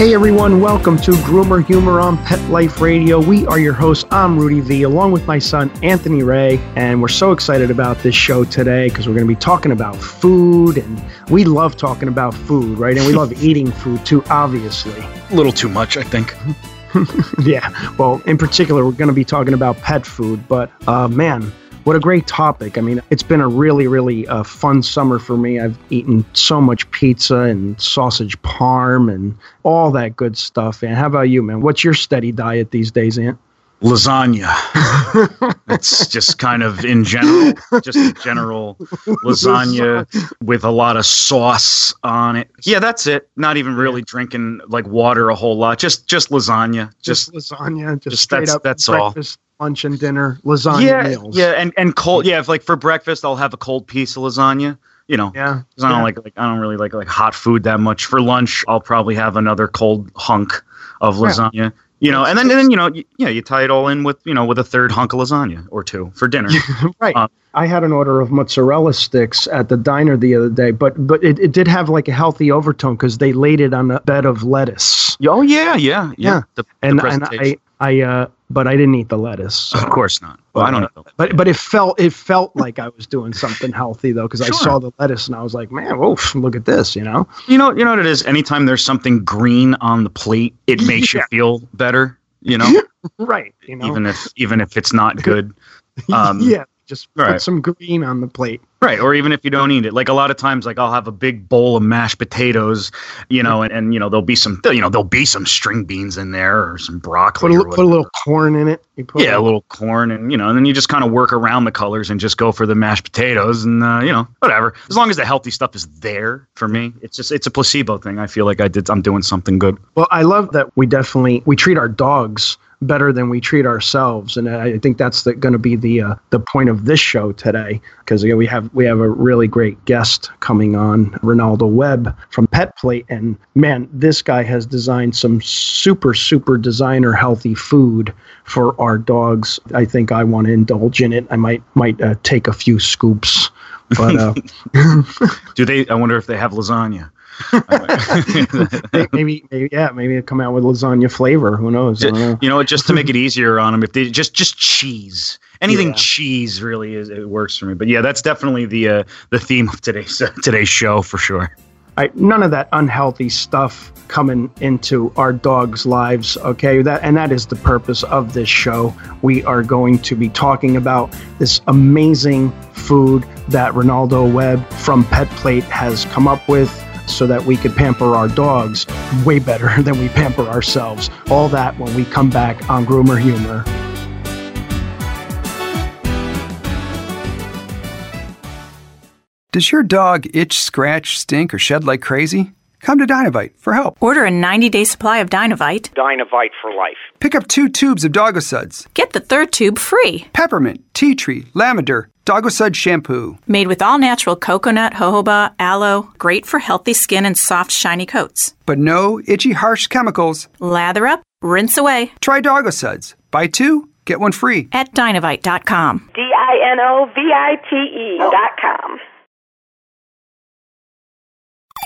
Hey everyone, welcome to Groomer Humor on Pet Life Radio. We are your hosts. I'm Rudy V, along with my son Anthony Ray, and we're so excited about this show today because we're going to be talking about food, and we love talking about food, right? And we love eating food too, obviously. A little too much, I think. yeah, well, in particular, we're going to be talking about pet food, but uh, man, what a great topic. I mean, it's been a really, really uh, fun summer for me. I've eaten so much pizza and sausage parm and all that good stuff. And how about you, man? What's your steady diet these days, Ant? Lasagna. it's just kind of in general, just general lasagna with a lot of sauce on it. Yeah, that's it. Not even really drinking like water a whole lot. Just just lasagna. Just, just lasagna. Just, just straight that's, up that's breakfast, lunch, and dinner lasagna yeah, meals. yeah, and and cold. Yeah, if like for breakfast, I'll have a cold piece of lasagna. You know, Yeah. 'cause I don't yeah. like like I don't really like like hot food that much. For lunch, I'll probably have another cold hunk of lasagna. Yeah. You know, and then and then you know, you, yeah, you tie it all in with you know with a third hunk of lasagna or two for dinner. right. Uh, I had an order of mozzarella sticks at the diner the other day, but but it, it did have like a healthy overtone because they laid it on a bed of lettuce. oh yeah, yeah, yeah. Yeah. The, the And and. I I uh but I didn't eat the lettuce. so- of course not. Well, I don't know. But but it felt it felt like I was doing something healthy though because I saw the lettuce and I was like, man, oof, look at this, you know. You know, you know what it is. Anytime there's something green on the plate, it makes you feel better. You know, Right. You know. even if even if it's not good. Um, yeah. Just put right. some green on the plate. Right, or even if you don't eat it, like a lot of times, like I'll have a big bowl of mashed potatoes, you know, and, and you know there'll be some, you know, there'll be some string beans in there or some broccoli. Put a, or put a little corn in it. You put yeah, a little corn, and you know, and then you just kind of work around the colors and just go for the mashed potatoes, and uh, you know, whatever. As long as the healthy stuff is there for me, it's just it's a placebo thing. I feel like I did, I'm doing something good. Well, I love that we definitely we treat our dogs better than we treat ourselves, and I think that's going to be the uh, the point of this show today because we have we have a really great guest coming on, Ronaldo Webb from Pet Plate, and man, this guy has designed some super super designer healthy food for our dogs. I think I want to indulge in it. I might might uh, take a few scoops, but. Uh, Do they? I wonder if they have lasagna. Maybe, maybe, yeah, maybe it'll come out with lasagna flavor. Who knows? Don't know. you know, just to make it easier on them, if they just just cheese, anything Yeah. cheese really is it works for me. But yeah, that's definitely the uh, the theme of today's uh, today's show for sure. None of that unhealthy stuff coming into our dogs' lives. Okay, that and that is the purpose of this show. We are going to be talking about this amazing food that Ronaldo Webb from Pet Plate has come up with. So that we could pamper our dogs way better than we pamper ourselves. All that when we come back on Groomer Humor. Does your dog itch, scratch, stink, or shed like crazy? Come to Dinovite for help. Order a 90 day supply of Dinovite. Dinovite for life. Pick up two tubes of Dogosuds, Get the third tube free. peppermint, tea tree, lavender, Dogosud shampoo. Made with all natural coconut, jojoba, aloe, great for healthy skin and soft, shiny coats. But no itchy, harsh chemicals. Lather up, rinse away Try Dogosuds. Buy two, get one free. at Dinovite.com. D I N O V I T E dot com.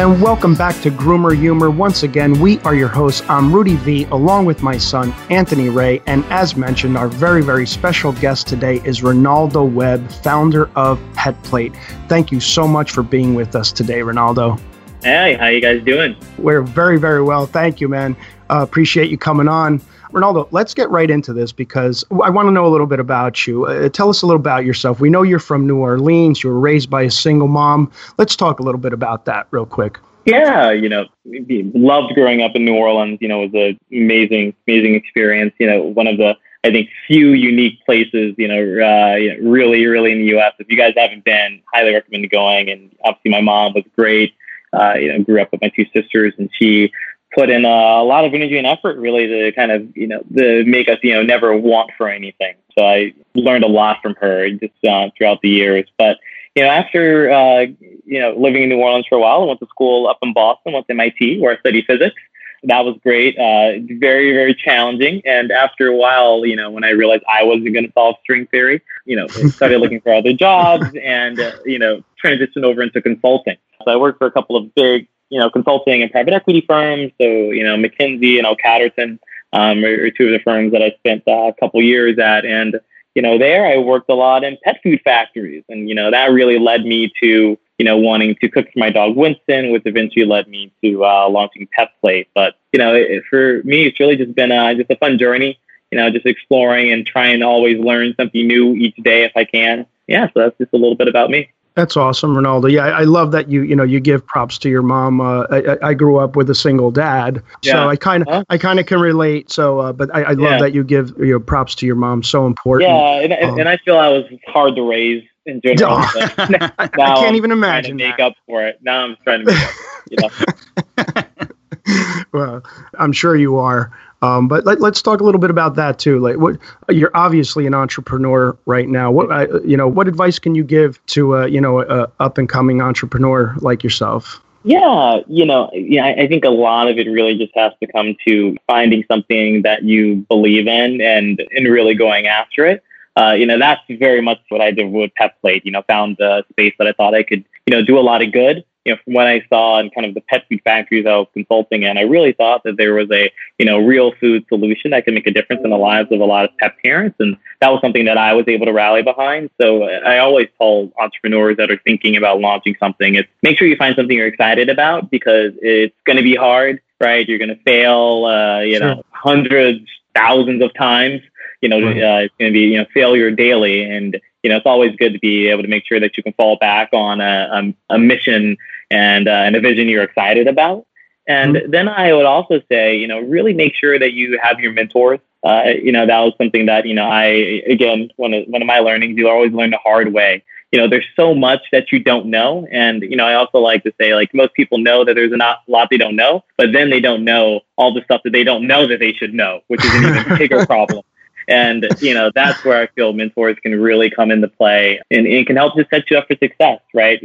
And welcome back to Groomer Humor. Once again, we are your hosts. I'm Rudy V, along with my son, Anthony Ray. And as mentioned, our very, very special guest today is Ronaldo Webb, founder of Pet Plate. Thank you so much for being with us today, Ronaldo. Hey, how you guys doing? We're very, very well. Thank you, man. Uh, appreciate you coming on. Ronaldo, let's get right into this because I want to know a little bit about you. Uh, tell us a little about yourself. We know you're from New Orleans. You were raised by a single mom. Let's talk a little bit about that real quick. Yeah, you know, loved growing up in New Orleans. You know, it was an amazing, amazing experience. You know, one of the I think few unique places. You know, uh, you know, really, really in the U.S. If you guys haven't been, highly recommend going. And obviously, my mom was great. Uh, you know, grew up with my two sisters, and she put in a, a lot of energy and effort really to kind of you know to make us you know never want for anything. So I learned a lot from her just uh, throughout the years. But you know, after uh, you know living in New Orleans for a while, I went to school up in Boston, went to MIT where I studied physics. That was great. Uh, very, very challenging. And after a while, you know, when I realized I wasn't going to solve string theory, you know, started looking for other jobs and, uh, you know, transitioned over into consulting. So I worked for a couple of big, you know, consulting and private equity firms. So, you know, McKinsey and L. Catterton um, are, are two of the firms that I spent uh, a couple years at. And, you know, there I worked a lot in pet food factories. And, you know, that really led me to, you know, wanting to cook for my dog Winston, which eventually led me to uh, launching Pet Plate. But, you know, it, for me, it's really just been uh, just a fun journey, you know, just exploring and trying to always learn something new each day if I can. Yeah, so that's just a little bit about me. That's awesome, Ronaldo. Yeah, I, I, love that you you know you give props to your mom. Uh, I, I, grew up with a single dad, yeah. so I kind of huh? I kind of can relate. So, uh, but I, I love yeah. that you give you know, props to your mom. So important. Yeah, and, um, and I feel I was hard to raise in general. now I can't even imagine. make that. up for it. Now I'm trying to make up. You know? well, I'm sure you are. Um, but let, us talk a little bit about that too. Like, what you're obviously an entrepreneur right now. What uh, you know, what advice can you give to uh, you know a up and coming entrepreneur like yourself? Yeah, you know, yeah, I think a lot of it really just has to come to finding something that you believe in and and really going after it. Uh, you know, that's very much what I did with Pet Plate. You know, found a space that I thought I could, you know, do a lot of good you know, from what I saw in kind of the pet food factories I was consulting in, I really thought that there was a, you know, real food solution that could make a difference in the lives of a lot of pet parents. And that was something that I was able to rally behind. So I always tell entrepreneurs that are thinking about launching something, it's make sure you find something you're excited about because it's going to be hard, right? You're going to fail, uh, you know, hundreds, thousands of times. You know, uh, it's going to be, you know, failure daily. And you know, it's always good to be able to make sure that you can fall back on a, a, a mission and, uh, and a vision you're excited about. And mm-hmm. then I would also say, you know, really make sure that you have your mentors. Uh, you know, that was something that, you know, I, again, one of, one of my learnings, you always learn the hard way. You know, there's so much that you don't know. And, you know, I also like to say, like, most people know that there's a lot they don't know, but then they don't know all the stuff that they don't know that they should know, which is an even bigger problem. And, you know, that's where I feel mentors can really come into play and, and can help to set you up for success, right?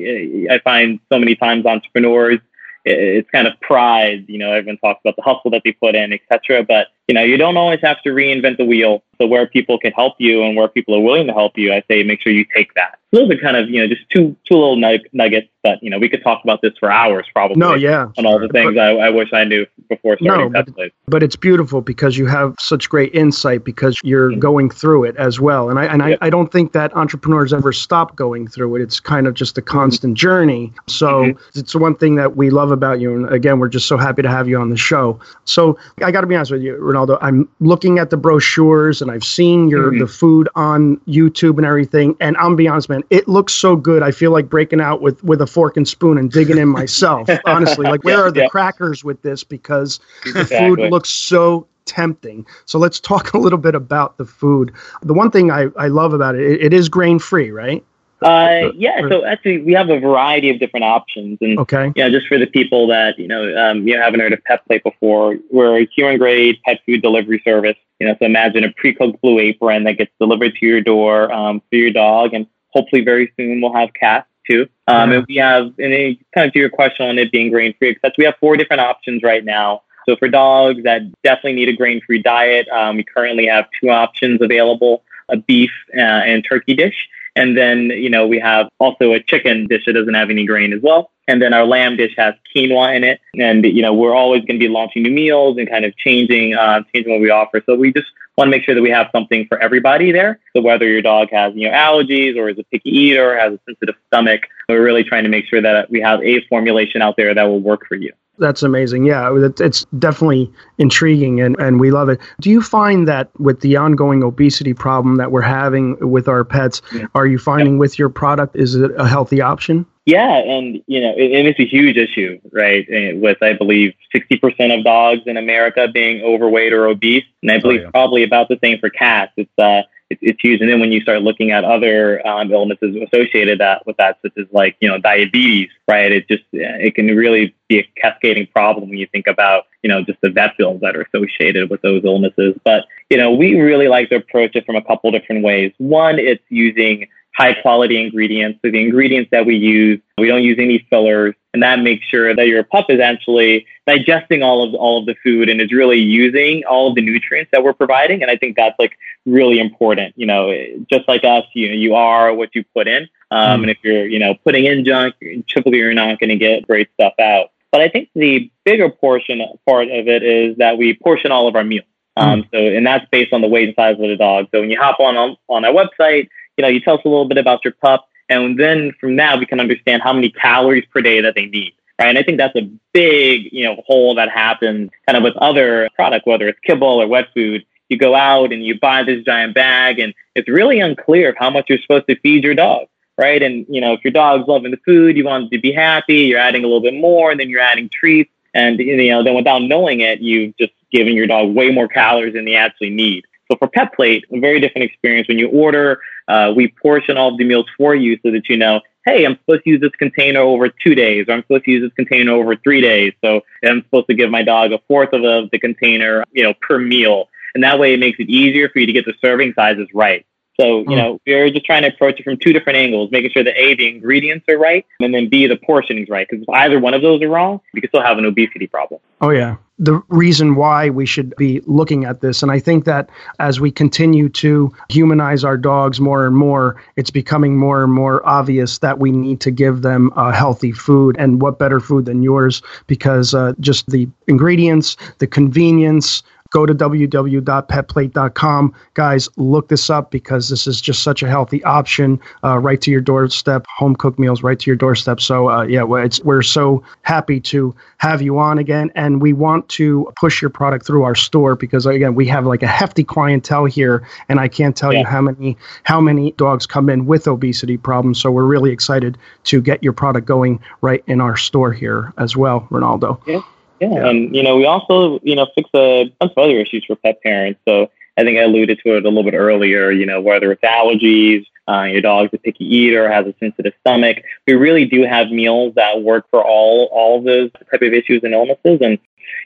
I find so many times entrepreneurs, it's kind of pride, you know, everyone talks about the hustle that they put in, et cetera. But, you know, you don't always have to reinvent the wheel. So where people can help you and where people are willing to help you, I say make sure you take that. Those are kind of, you know, just two two little nuggets, but you know, we could talk about this for hours probably. No, yeah. On all the things but, I, I, wish I knew before starting no, but, but, it's beautiful because you have such great insight because you're mm-hmm. going through it as well. And I and yeah. I, I don't think that entrepreneurs ever stop going through it. It's kind of just a mm-hmm. constant mm-hmm. journey. So mm-hmm. it's one thing that we love about you. And again, we're just so happy to have you on the show. So I got to be honest with you, Ronaldo. I'm looking at the brochures and I've seen your mm-hmm. the food on YouTube and everything. And I'm be honest, man, it looks so good. I feel like breaking out with with a fork and spoon and digging in myself. honestly, like where yeah, are the yeah. crackers with this? Because exactly. the food looks so tempting. So let's talk a little bit about the food. The one thing I, I love about it, it, it is grain free, right? Uh, yeah, so actually we have a variety of different options, and okay, yeah, just for the people that you know um, you haven't heard of Pet Plate before, we're a human grade pet food delivery service. You know, so imagine a pre-cooked blue apron that gets delivered to your door um, for your dog, and hopefully very soon we'll have cats too. Um, yeah. And we have, and it, kind of to your question on it being grain free, because we have four different options right now. So for dogs that definitely need a grain free diet, um, we currently have two options available: a beef uh, and turkey dish. And then, you know, we have also a chicken dish that doesn't have any grain as well. And then our lamb dish has quinoa in it. And, you know, we're always going to be launching new meals and kind of changing, uh, changing what we offer. So we just want to make sure that we have something for everybody there. So whether your dog has, you know, allergies or is a picky eater, or has a sensitive stomach, we're really trying to make sure that we have a formulation out there that will work for you. That's amazing. Yeah, it's definitely intriguing and, and we love it. Do you find that with the ongoing obesity problem that we're having with our pets, yeah. are you finding yeah. with your product, is it a healthy option? Yeah, and you know, it, and it's a huge issue, right? With I believe sixty percent of dogs in America being overweight or obese, and I believe yeah. probably about the same for cats. It's uh, it's, it's huge. And then when you start looking at other um, illnesses associated that with that, such as like you know diabetes, right? It just it can really be a cascading problem when you think about you know just the vet bills that are associated with those illnesses. But you know, we really like to approach it from a couple different ways. One, it's using high quality ingredients. So the ingredients that we use, we don't use any fillers, and that makes sure that your pup is actually digesting all of all of the food and is really using all of the nutrients that we're providing. And I think that's like really important. You know, just like us, you know, you are what you put in. Um, And if you're, you know, putting in junk, typically you're not going to get great stuff out. But I think the bigger portion part of it is that we portion all of our meals. Um, So, and that's based on the weight and size of the dog. So when you hop on on, on our website, you know, you tell us a little bit about your pup, and then from that we can understand how many calories per day that they need. Right. And I think that's a big, you know, hole that happens kind of with other product, whether it's kibble or wet food. You go out and you buy this giant bag and it's really unclear of how much you're supposed to feed your dog. Right. And, you know, if your dog's loving the food, you want it to be happy, you're adding a little bit more and then you're adding treats. And, you know, then without knowing it, you've just given your dog way more calories than they actually need. So for Pet Plate, a very different experience. When you order, uh, we portion all of the meals for you so that you know, hey, I'm supposed to use this container over two days, or I'm supposed to use this container over three days. So I'm supposed to give my dog a fourth of the, the container, you know, per meal. And that way it makes it easier for you to get the serving sizes right. So, you know, we're just trying to approach it from two different angles, making sure that A, the ingredients are right, and then B, the portioning's right. Because if either one of those are wrong, you can still have an obesity problem. Oh, yeah. The reason why we should be looking at this. And I think that as we continue to humanize our dogs more and more, it's becoming more and more obvious that we need to give them uh, healthy food. And what better food than yours? Because uh, just the ingredients, the convenience, go to www.petplate.com. Guys, look this up because this is just such a healthy option uh, right to your doorstep, home cooked meals right to your doorstep. So, uh, yeah, it's, we're so happy to have you on again. And we want to push your product through our store because, again, we have like a hefty clientele here. And I can't tell you how many how many dogs come in with obesity problems. So, we're really excited to get your product going right in our store here as well, Ronaldo. Yeah. Yeah. And, you know, we also, you know, fix a bunch of other issues for pet parents. So I think I alluded to it a little bit earlier, you know, whether it's allergies, uh, your dog's a picky eater, has a sensitive stomach. We really do have meals that work for all, all those type of issues and illnesses. And,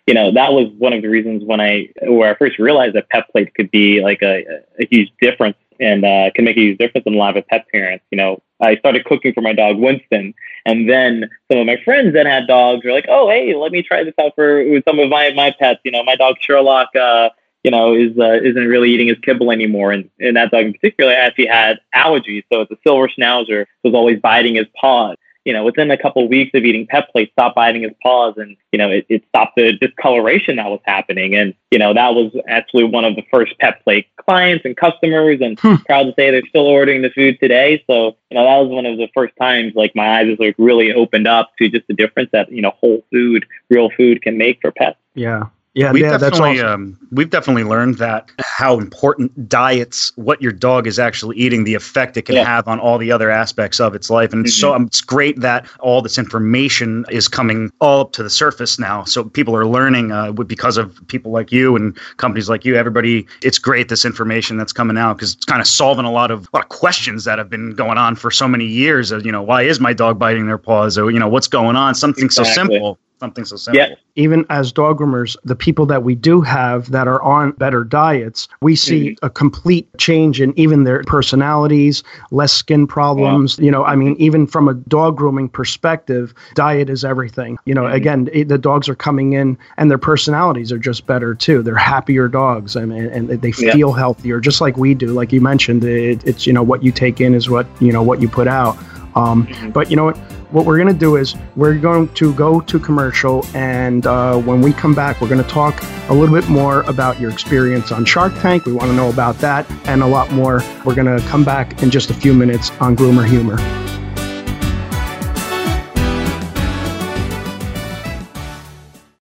you know, that was one of the reasons when I, where I first realized that pet plate could be like a, a huge difference and uh, can make a huge difference in the life of pet parents. You know, I started cooking for my dog Winston, and then some of my friends that had dogs were like, "Oh, hey, let me try this out for some of my my pets." You know, my dog Sherlock, uh, you know, is uh, isn't really eating his kibble anymore, and and that dog in particular actually had allergies. So it's a silver schnauzer was always biting his paws. You know, within a couple of weeks of eating pet plate, stopped biting his paws, and you know, it, it stopped the discoloration that was happening. And you know, that was actually one of the first pet plate clients and customers, and hmm. proud to say they're still ordering the food today. So you know, that was one of the first times like my eyes was like really opened up to just the difference that you know whole food, real food can make for pets. Yeah. Yeah, we've yeah, that's definitely awesome. um, we've definitely learned that how important diets, what your dog is actually eating, the effect it can Yeah. have on all the other aspects of its life, and it's so um, it's great that all this information is coming all up to the surface now. So people are learning uh, because of people like you and companies like you. Everybody, it's great this information that's coming out because it's kind of solving a lot of a lot of questions that have been going on for so many years. Of, you know, why is my dog biting their paws? Or you know, what's going on? Something so simple. Something so simple. Yeah. even as dog groomers, the people that we do have that are on better diets, we see mm-hmm. a complete change in even their personalities, less skin problems. You know, I mean, even from a dog grooming perspective, diet is everything. You know, mm-hmm. again, it, the dogs are coming in and their personalities are just better too. They're happier dogs I mean, and they Yeah. feel healthier, just like we do. Like you mentioned, it, it's, you know, what you take in is what, you know, what you put out. Um, But you know what? What we're going to do is we're going to go to commercial, and uh, when we come back, we're going to talk a little bit more about your experience on Shark Tank. We want to know about that and a lot more. We're going to come back in just a few minutes on Groomer Humor.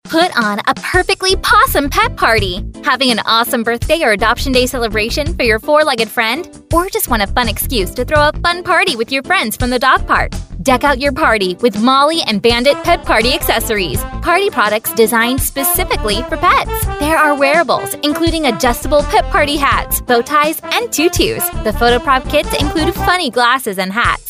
Put on a perfectly possum pet party. Having an awesome birthday or adoption day celebration for your four legged friend? Or just want a fun excuse to throw a fun party with your friends from the dog park? Deck out your party with Molly and Bandit Pet Party accessories. Party products designed specifically for pets. There are wearables, including adjustable pet party hats, bow ties, and tutus. The photo prop kits include funny glasses and hats.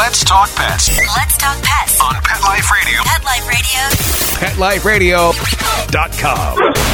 Let's talk pets Let's talk pets on Pet Life Radio. Pet Life Radio. PetLifeRadio.com.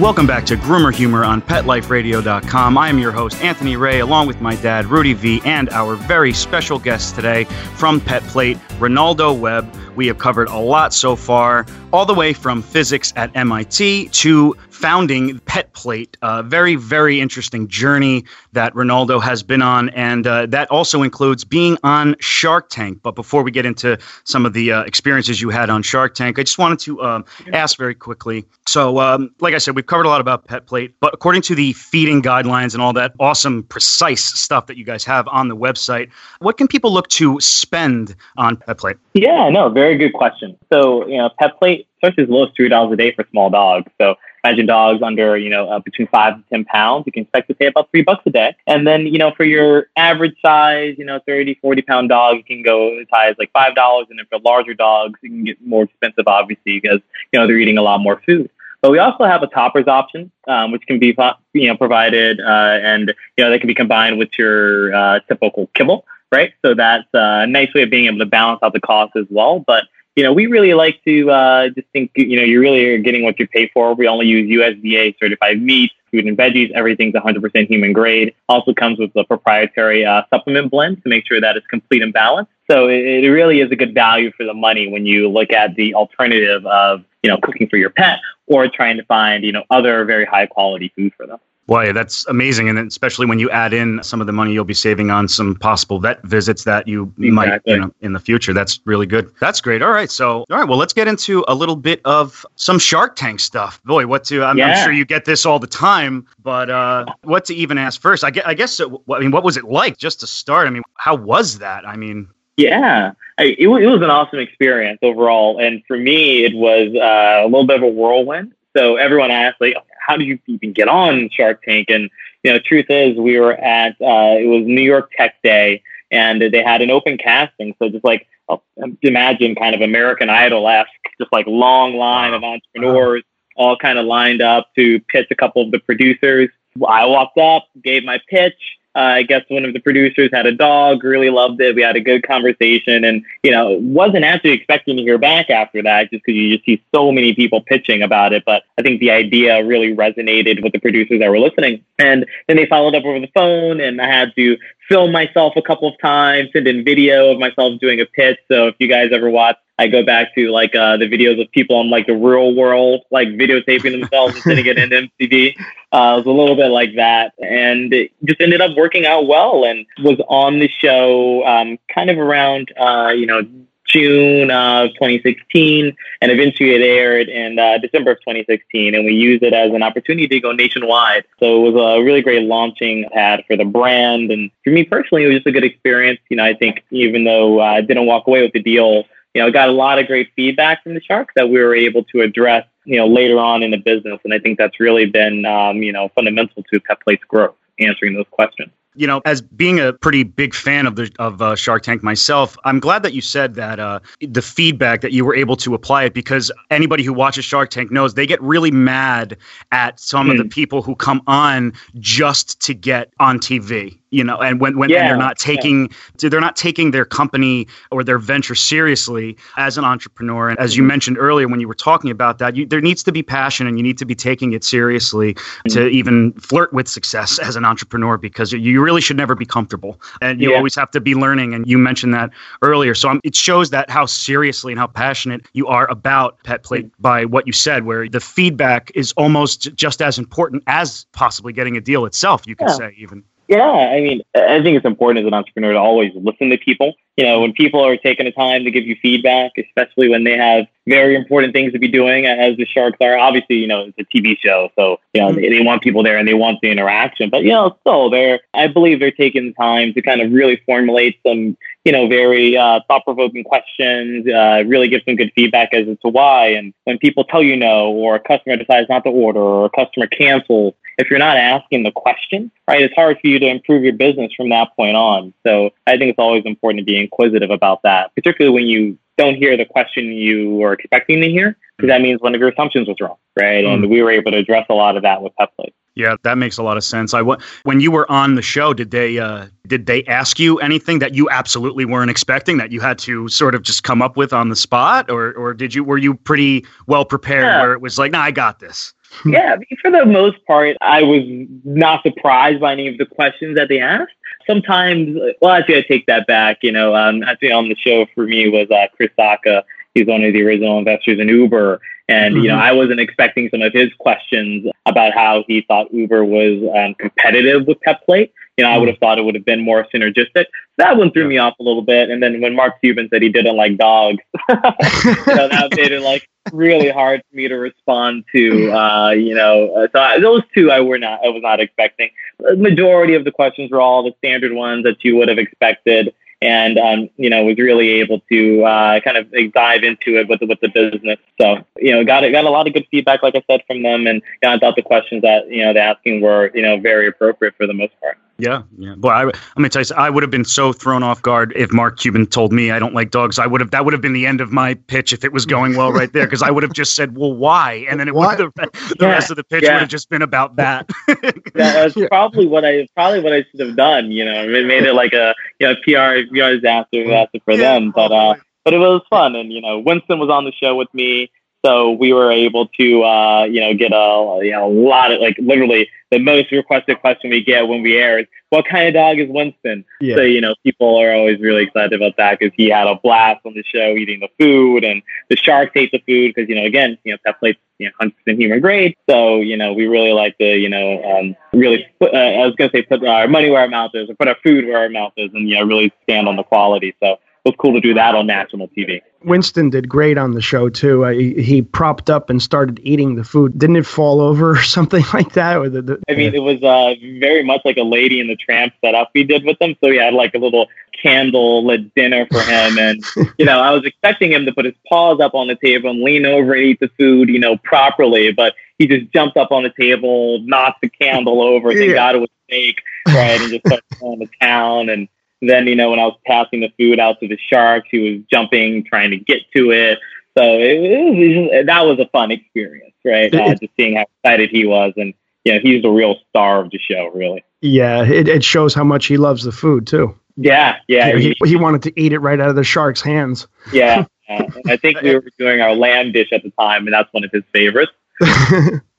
Welcome back to Groomer Humor on PetLifeRadio.com. I am your host, Anthony Ray, along with my dad, Rudy V, and our very special guest today from Pet Plate, Ronaldo Webb. We have covered a lot so far, all the way from physics at MIT to founding Pet Plate. A very, very interesting journey that Ronaldo has been on, and uh, that also includes being on Shark Tank. But before we get into some of the uh, experiences you had on Shark Tank, I just wanted to um, ask very quickly. So, um, like I said, we've covered a lot about Pet Plate, but according to the feeding guidelines and all that awesome, precise stuff that you guys have on the website, what can people look to spend on Pet Plate? Yeah, no, very good question. So, you know, pet plate starts as low as three dollars a day for small dogs. So imagine dogs under, you know, uh, between five to ten pounds, you can expect to pay about three bucks a day. And then, you know, for your average size, you know, 30, 40 pound dog, you can go as high as like five dollars. And then for larger dogs, you can get more expensive, obviously, because you know they're eating a lot more food. But we also have a toppers option, um, which can be you know provided, uh, and you know they can be combined with your uh, typical kibble right? So that's a nice way of being able to balance out the cost as well. But you know, we really like to uh, just think, you know, you really are getting what you pay for. We only use USDA certified meat, fruit and veggies. Everything's 100% human grade. Also comes with a proprietary uh, supplement blend to make sure that it's complete and balanced. So it, it really is a good value for the money when you look at the alternative of, you know, cooking for your pet or trying to find, you know, other very high quality food for them. Well, yeah, that's amazing, and especially when you add in some of the money you'll be saving on some possible vet visits that you might, you know, in the future. That's really good. That's great. All right, so all right, well, let's get into a little bit of some Shark Tank stuff. Boy, what to? I'm, I'm sure you get this all the time, but uh, what to even ask first? I guess, I guess. It, I mean, what was it like just to start? I mean, how was that? I mean, Yeah, I, it, it was an awesome experience overall, and for me, it was uh, a little bit of a whirlwind. So everyone asked, like, how do you even get on Shark Tank? And you know, truth is, we were at uh, it was New York Tech Day, and they had an open casting. So just like uh, imagine, kind of American Idol esque, just like long line of entrepreneurs, all kind of lined up to pitch a couple of the producers. I walked up, gave my pitch. Uh, I guess one of the producers had a dog, really loved it. We had a good conversation, and you know, wasn't actually expecting to hear back after that, just because you just see so many people pitching about it. But I think the idea really resonated with the producers that were listening, and then they followed up over the phone, and I had to film myself a couple of times, send in video of myself doing a pitch. So if you guys ever watch, I go back to like uh, the videos of people on like the real world, like videotaping themselves and sending it in MTV. Uh, it was a little bit like that, and it just ended up working out well, and was on the show um, kind of around uh, you know June of 2016, and eventually it aired in uh, December of 2016, and we used it as an opportunity to go nationwide. So it was a really great launching pad for the brand, and for me personally, it was just a good experience. You know, I think even though I didn't walk away with the deal, you know, I got a lot of great feedback from the Sharks that we were able to address, you know, later on in the business, and I think that's really been, um, you know, fundamental to Pet growth, answering those questions. You know, as being a pretty big fan of the of uh, Shark Tank myself, I'm glad that you said that uh, the feedback that you were able to apply it because anybody who watches Shark Tank knows they get really mad at some of the people who come on just to get on TV. You know and when when Yeah, and they're not taking they're not taking their company or their venture seriously as an entrepreneur and as Mm-hmm. you mentioned earlier when you were talking about that you, there needs to be passion and you need to be taking it seriously Mm-hmm. to even flirt with success as an entrepreneur because you really should never be comfortable and you Yeah. always have to be learning and you mentioned that earlier so um, it shows that how seriously and how passionate you are about pet plate by what you said where the feedback is almost just as important as possibly getting a deal itself you could Yeah. say even Yeah, I mean, I think it's important as an entrepreneur to always listen to people. You know, when people are taking the time to give you feedback, especially when they have very important things to be doing, as the Sharks are. Obviously, you know, it's a TV show, so you know mm-hmm. they, they want people there and they want the interaction. But you know, still, they're I believe they're taking the time to kind of really formulate some you know, very uh, thought-provoking questions, uh, really give some good feedback as to why. And when people tell you no, or a customer decides not to order, or a customer cancels, if you're not asking the question, right, it's hard for you to improve your business from that point on. So I think it's always important to be inquisitive about that, particularly when you don't hear the question you were expecting to hear, because that means one of your assumptions was wrong, right? And we were able to address a lot of that with PetPlate. Yeah, that makes a lot of sense. I when you were on the show, did they uh, did they ask you anything that you absolutely weren't expecting that you had to sort of just come up with on the spot, or or did you were you pretty well prepared Yeah. where it was like, nah, I got this. yeah, I mean, for the most part, I was not surprised by any of the questions that they asked. Sometimes, well, actually, I take that back. You know, um, actually on the show for me was uh, Chris Sacca. He's one of the original investors in Uber. And, you know, Mhm. I wasn't expecting some of his questions about how he thought Uber was um, competitive with PetPlate. You know, I would have thought it would have been more synergistic. That one threw me off a little bit. And then when Mark Cuban said he didn't like dogs, you know, that made it like really hard for me to respond to. Uh, you know, uh, so I, those two I were not, I was not expecting. The majority of the questions were all the standard ones that you would have expected, and um, you know, was really able to uh, kind of dive into it with the, with the business. So you know, got got a lot of good feedback, like I said, from them, and I thought the questions that you know they're asking were you know very appropriate for the most part. Yeah, yeah. Boy, I, I'm gonna tell you, I would have been so thrown off guard if Mark Cuban told me I don't like dogs. I would have that would have been the end of my pitch if it was going well right there, because I would have just said, "Well, why?" And then it would the, the Yeah, rest of the pitch yeah. would have just been about that. That was probably what I probably what I should have done. You know, it made it like a you know PR PR disaster disaster for them. But uh, but it was fun, and you know, Winston was on the show with me, so we were able to uh, you know get a you know a lot of like literally the most requested question we get when we air is what kind of dog is Winston? Yeah. So you know, people are always really excited about that because he had a blast on the show eating the food, and the sharks ate the food because you know again you know pet plates you know hundred percent human grade. So you know we really like to you know um, really put, uh, I was gonna say put our money where our mouth is, or put our food where our mouth is, and you know really stand on the quality. So was cool to do that on national TV. Winston did great on the show too. Uh, he, he propped up and started eating the food. Didn't it fall over or something like that? Or the, the, I mean, it was uh, very much like a Lady in the Tramp setup we did with them. So we had like a little candle lit dinner for him, and you know, I was expecting him to put his paws up on the table and lean over and eat the food, you know, properly, but he just jumped up on the table, knocked the candle over. Thank Yeah. God it was fake, right, and just started on the town and. Then you know when I was passing the food out to the sharks, he was jumping, trying to get to it. So it, it was just, that was a fun experience, right? Uh, just seeing how excited he was, and you know he's the real star of the show, really. yeah, it, it shows how much he loves the food too. Yeah, yeah, he, he wanted to eat it right out of the shark's hands. yeah. Uh, I think we were doing our lamb dish at the time, and that's one of his favorites.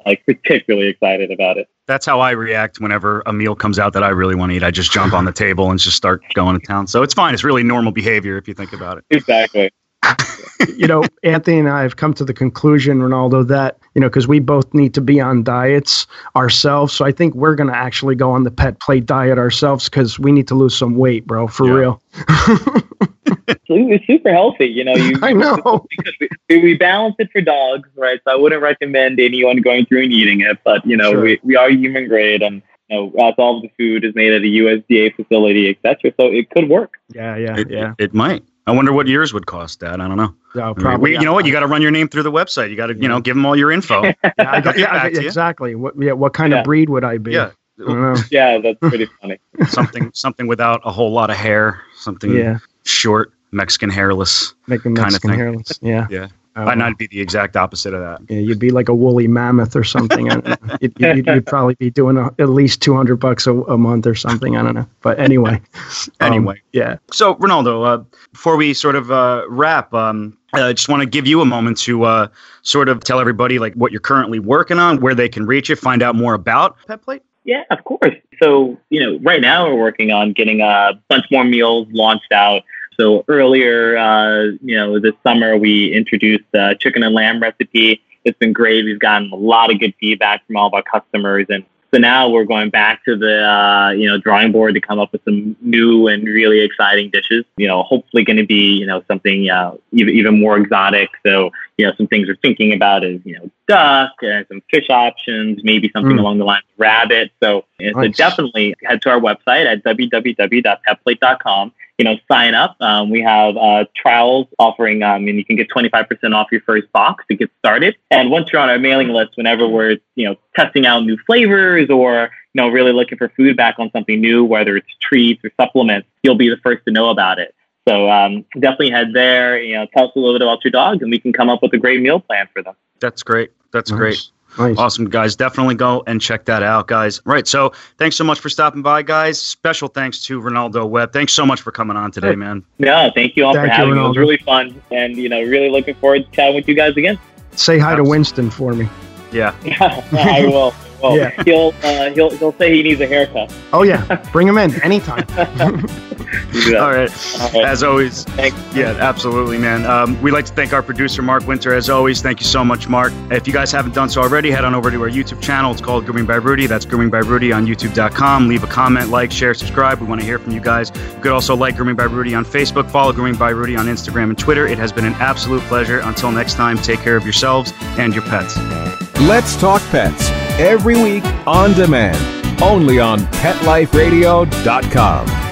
like particularly excited about it. That's how I react whenever a meal comes out that I really want to eat. I just jump on the table and just start going to town. So it's fine. It's really normal behavior if you think about it. Exactly. You know, Anthony and I have come to the conclusion, Ronaldo, that, you know, because we both need to be on diets ourselves. So I think we're going to actually go on the pet plate diet ourselves because we need to lose some weight, bro, for real. So it was super healthy, you know. You, I know. because we, we balance it for dogs, right? So I wouldn't recommend anyone going through and eating it, but you know, Sure. we, we are human grade, and you know, all of the food is made at a USDA facility, etc. So it could work. Yeah, yeah, It, yeah. it might. I wonder what yours would cost, Dad. I don't know. Oh, I mean, probably. we- you know what? You got to run your name through the website. You got to, you know, give them all your info. Yeah, I got, yeah, I got- exactly. What, yeah, what kind Yeah. of breed would I be? Yeah. I. Yeah, that's pretty funny. something, something without a whole lot of hair. Something Yeah. short, Mexican hairless. Make them Kinda Mexican thing. hairless. Yeah. Yeah. Oh, and I'd be the exact opposite of that. Yeah, you'd be like a woolly mammoth or something. I don't know. You'd, you'd, you'd probably be doing a, at least 200 bucks a, a month or something. I don't know. But anyway. Um, Anyway. yeah. So, Ronaldo, uh, before we sort of uh, wrap, um, I just want to give you a moment to uh, sort of tell everybody like what you're currently working on, where they can reach you, find out more about Pet Plate. Yeah, of course. So, you know, right now we're working on getting a bunch more meals launched out. So earlier, uh, you know, this summer we introduced the chicken and lamb recipe. It's been great. We've gotten a lot of good feedback from all of our customers, and so now we're going back to the uh, you know drawing board to come up with some new and really exciting dishes. You know, hopefully going to be you know something uh, even even more exotic. So you know, some things we're thinking about is you know duck and some fish options, maybe something Mm. along the lines of rabbit. So, uh, so definitely head to our website at www.petplate.com. You know, sign up. Um, we have uh, trials offering, um, and you can get 25% off your first box to get started. And once you're on our mailing list, whenever we're you know testing out new flavors or you know really looking for feedback on something new, whether it's treats or supplements, you'll be the first to know about it. So um, definitely head there. You know, tell us a little bit about your dogs, and we can come up with a great meal plan for them. That's great. That's great. Nice. Nice. Awesome, guys. Definitely go and check that out, guys. Right. So thanks so much for stopping by, guys. Special thanks to Ronaldo Webb. Thanks so much for coming on today, man. No, thank you all Thank for you, having me. It was really fun, and you know, really looking forward to chatting with you guys again. Say hi to Winston for me. Yeah. I will. Well, Yeah. he'll uh, he'll he'll say he needs a haircut. Oh, yeah. Bring him in anytime. Yeah. All right. All right. As always. Thanks. Yeah, absolutely, man. Um, we'd like to thank our producer, Mark Winter, as always. Thank you so much, Mark. If you guys haven't done so already, head on over to our YouTube channel. It's called Grooming by Rudy. That's Grooming by Rudy on YouTube.com. Leave a comment, like, share, subscribe. We want to hear from you guys. You could also like Grooming by Rudy on Facebook, follow Grooming by Rudy on Instagram and Twitter. It has been an absolute pleasure. Until next time, take care of yourselves and your pets. Let's Talk Pets every week on demand, only on PetLifeRadio.com.